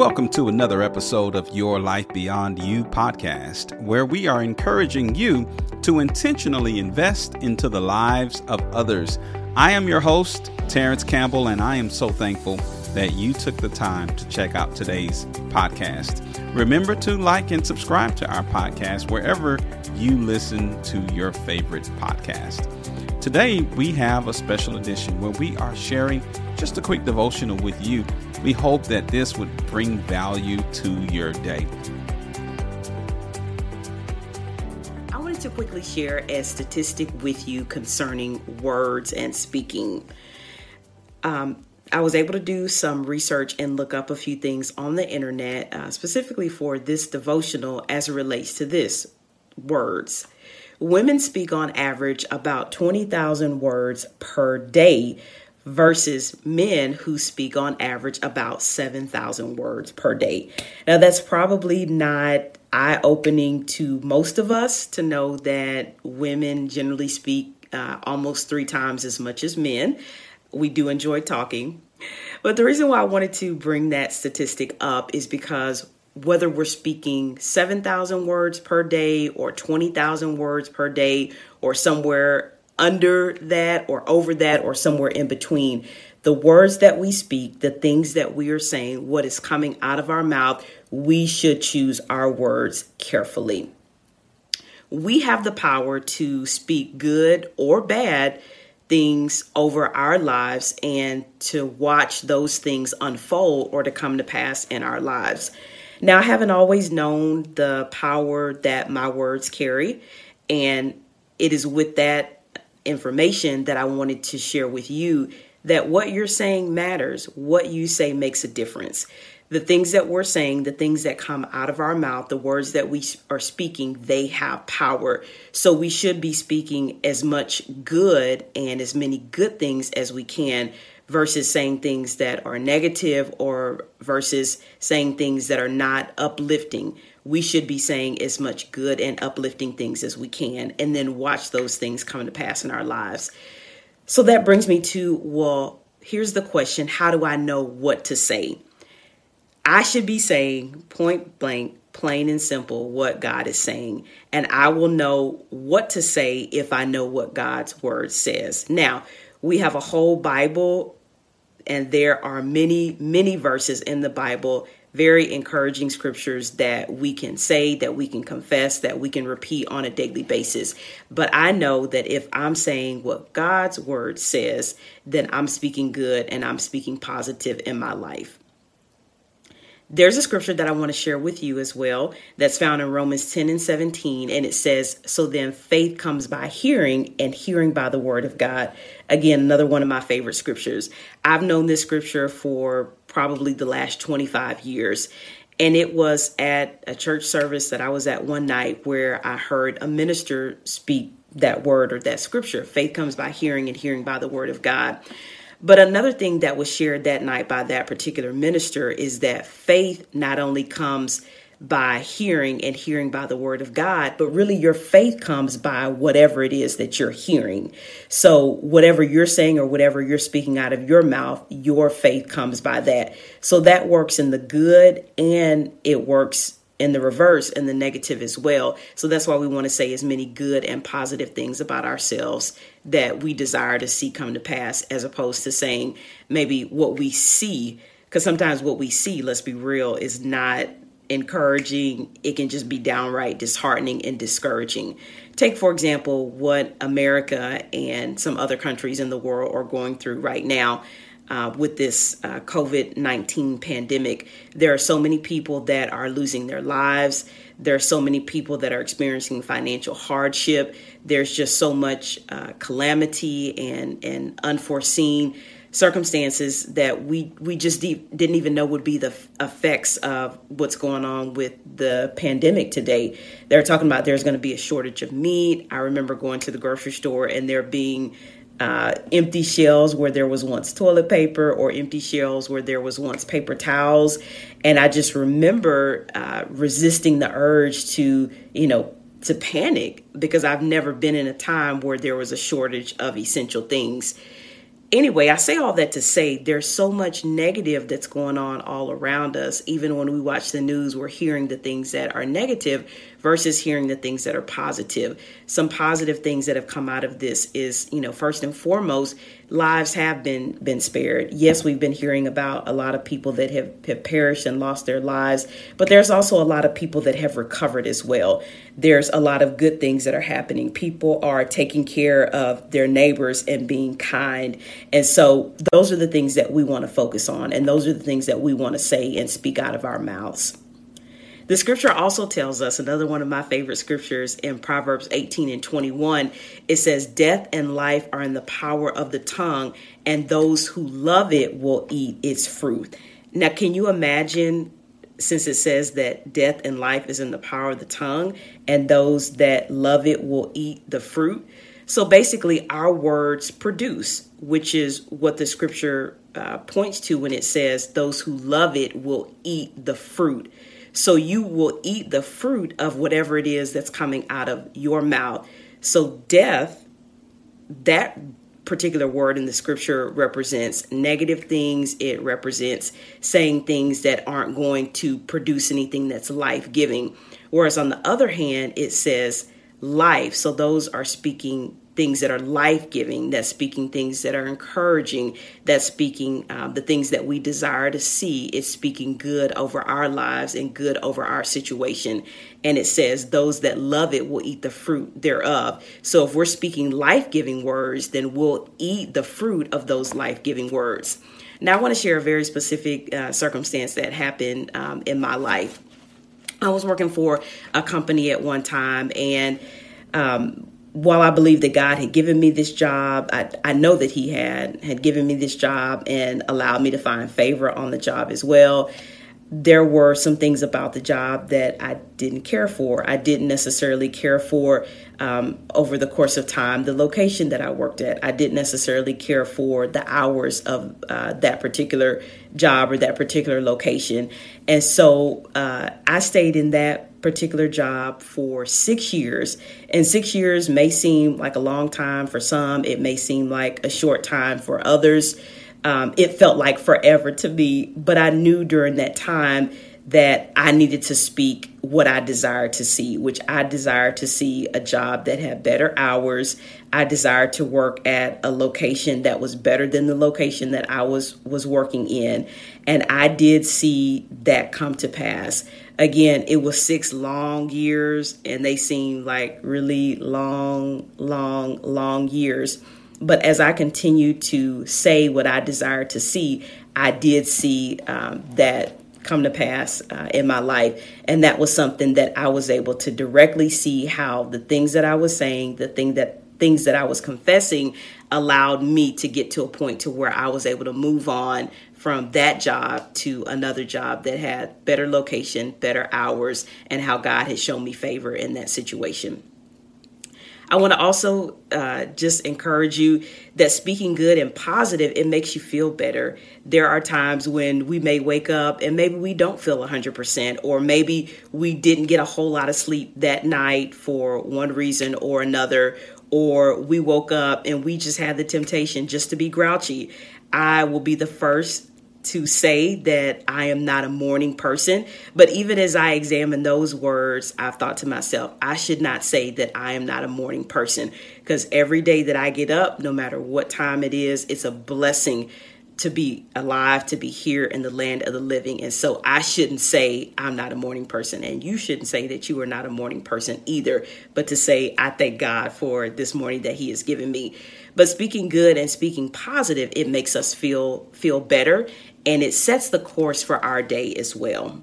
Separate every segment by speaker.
Speaker 1: Welcome to another episode of Your Life Beyond You podcast, where we are encouraging you to intentionally invest into the lives of others. I am your host, Terrence Campbell, and I am so thankful that you took the time to check out today's podcast. Remember to like and subscribe to our podcast wherever you listen to your favorite podcast. Today, we have a special edition where we are sharing just a quick devotional with you. We hope that this would bring value to your day.
Speaker 2: I wanted to quickly share a statistic with you concerning words and speaking. Um, I was able to do some research and look up a few things on the internet, uh, specifically for this devotional as it relates to this words. Women speak on average about 20,000 words per day versus men who speak on average about 7,000 words per day. Now, that's probably not eye opening to most of us to know that women generally speak uh, almost three times as much as men. We do enjoy talking. But the reason why I wanted to bring that statistic up is because whether we're speaking 7,000 words per day or 20,000 words per day or somewhere under that or over that or somewhere in between, the words that we speak, the things that we are saying, what is coming out of our mouth, we should choose our words carefully. We have the power to speak good or bad things over our lives and to watch those things unfold or to come to pass in our lives. Now, I haven't always known the power that my words carry, and it is with that information that I wanted to share with you that what you're saying matters. What you say makes a difference. The things that we're saying, the things that come out of our mouth, the words that we are speaking, they have power. So we should be speaking as much good and as many good things as we can versus saying things that are negative or versus saying things that are not uplifting. We should be saying as much good and uplifting things as we can and then watch those things come to pass in our lives. So that brings me to well, here's the question How do I know what to say? I should be saying point blank, plain and simple, what God is saying. And I will know what to say if I know what God's word says. Now, we have a whole Bible and there are many, many verses in the Bible, very encouraging scriptures that we can say, that we can confess, that we can repeat on a daily basis. But I know that if I'm saying what God's word says, then I'm speaking good and I'm speaking positive in my life. There's a scripture that I want to share with you as well that's found in Romans 10 and 17, and it says, So then faith comes by hearing, and hearing by the word of God. Again, another one of my favorite scriptures. I've known this scripture for probably the last 25 years. And it was at a church service that I was at one night where I heard a minister speak that word or that scripture. Faith comes by hearing, and hearing by the word of God. But another thing that was shared that night by that particular minister is that faith not only comes by hearing and hearing by the word of God, but really your faith comes by whatever it is that you're hearing. So, whatever you're saying or whatever you're speaking out of your mouth, your faith comes by that. So, that works in the good and it works in the reverse and the negative as well. So that's why we want to say as many good and positive things about ourselves that we desire to see come to pass, as opposed to saying maybe what we see. Because sometimes what we see, let's be real, is not encouraging. It can just be downright disheartening and discouraging. Take, for example, what America and some other countries in the world are going through right now uh, with this uh, COVID 19 pandemic. There are so many people that are losing their lives. There are so many people that are experiencing financial hardship. There's just so much uh, calamity and, and unforeseen circumstances that we we just de- didn't even know would be the f- effects of what's going on with the pandemic today. They're talking about there's going to be a shortage of meat. I remember going to the grocery store and there being uh, empty shelves where there was once toilet paper or empty shelves where there was once paper towels. And I just remember uh, resisting the urge to, you know, to panic because I've never been in a time where there was a shortage of essential things. Anyway, I say all that to say there's so much negative that's going on all around us. Even when we watch the news, we're hearing the things that are negative versus hearing the things that are positive. Some positive things that have come out of this is, you know, first and foremost, lives have been been spared. Yes, we've been hearing about a lot of people that have, have perished and lost their lives, but there's also a lot of people that have recovered as well. There's a lot of good things that are happening. People are taking care of their neighbors and being kind. And so those are the things that we want to focus on and those are the things that we want to say and speak out of our mouths. The scripture also tells us another one of my favorite scriptures in Proverbs 18 and 21. It says, Death and life are in the power of the tongue, and those who love it will eat its fruit. Now, can you imagine? Since it says that death and life is in the power of the tongue, and those that love it will eat the fruit. So basically, our words produce, which is what the scripture uh, points to when it says, Those who love it will eat the fruit. So you will eat the fruit of whatever it is that's coming out of your mouth. So death, that particular word in the scripture represents negative things. It represents saying things that aren't going to produce anything that's life giving. Whereas on the other hand, it says life. So those are speaking things that are life giving, that's speaking things that are encouraging, that's speaking uh, the things that we desire to see. It's speaking good over our lives and good over our situation. And it says, Those that love it will eat the fruit thereof. So if we're speaking life giving words, then we'll eat the fruit of those life giving words. Now, I want to share a very specific uh, circumstance that happened um, in my life. I was working for a company at one time, and um, while I believe that God had given me this job, I, I know that He had had given me this job and allowed me to find favor on the job as well. There were some things about the job that I didn't care for. I didn't necessarily care for um, over the course of time the location that I worked at. I didn't necessarily care for the hours of uh, that particular job or that particular location. And so uh, I stayed in that particular job for six years. And six years may seem like a long time for some, it may seem like a short time for others. Um, it felt like forever to me, but I knew during that time that I needed to speak what I desired to see, which I desired to see a job that had better hours. I desired to work at a location that was better than the location that I was was working in, and I did see that come to pass again, it was six long years, and they seemed like really long, long, long years. But as I continued to say what I desired to see, I did see um, that come to pass uh, in my life. And that was something that I was able to directly see how the things that I was saying, the thing that things that I was confessing allowed me to get to a point to where I was able to move on from that job to another job that had better location, better hours, and how God has shown me favor in that situation. I want to also uh, just encourage you that speaking good and positive, it makes you feel better. There are times when we may wake up and maybe we don't feel 100%, or maybe we didn't get a whole lot of sleep that night for one reason or another, or we woke up and we just had the temptation just to be grouchy. I will be the first to say that I am not a morning person, but even as I examine those words, I've thought to myself, I should not say that I am not a morning person because every day that I get up, no matter what time it is, it's a blessing to be alive, to be here in the land of the living. And so I shouldn't say I'm not a morning person, and you shouldn't say that you are not a morning person either, but to say, I thank God for this morning that He has given me. But speaking good and speaking positive, it makes us feel feel better and it sets the course for our day as well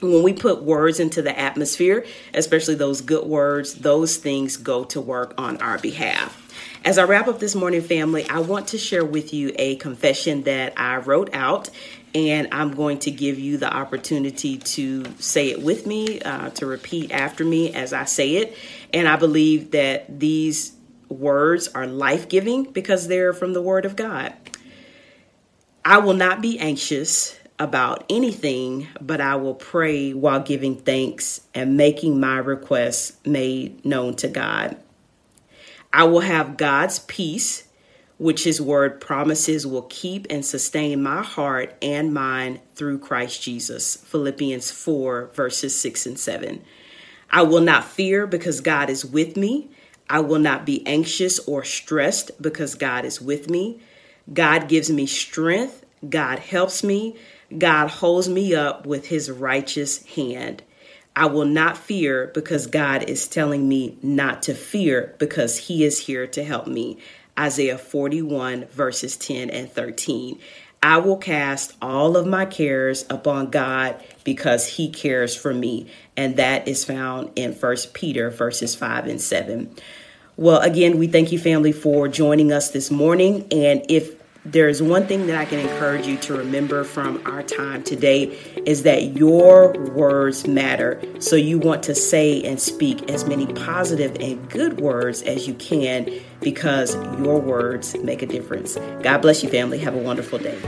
Speaker 2: when we put words into the atmosphere, especially those good words, those things go to work on our behalf. As I wrap up this morning, family, I want to share with you a confession that I wrote out, and I'm going to give you the opportunity to say it with me, uh, to repeat after me as I say it. And I believe that these words are life giving because they're from the Word of God. I will not be anxious about anything, but I will pray while giving thanks and making my requests made known to God. I will have God's peace which his word promises will keep and sustain my heart and mind through Christ Jesus. Philippians 4, verses 6 and 7. I will not fear because God is with me. I will not be anxious or stressed because God is with me. God gives me strength. God helps me. God holds me up with his righteous hand. I will not fear because God is telling me not to fear because he is here to help me. Isaiah 41, verses 10 and 13. I will cast all of my cares upon God because he cares for me. And that is found in First Peter, verses 5 and 7. Well, again, we thank you, family, for joining us this morning. And if there's one thing that I can encourage you to remember from our time today is that your words matter. So you want to say and speak as many positive and good words as you can because your words make a difference. God bless you, family. Have a wonderful day.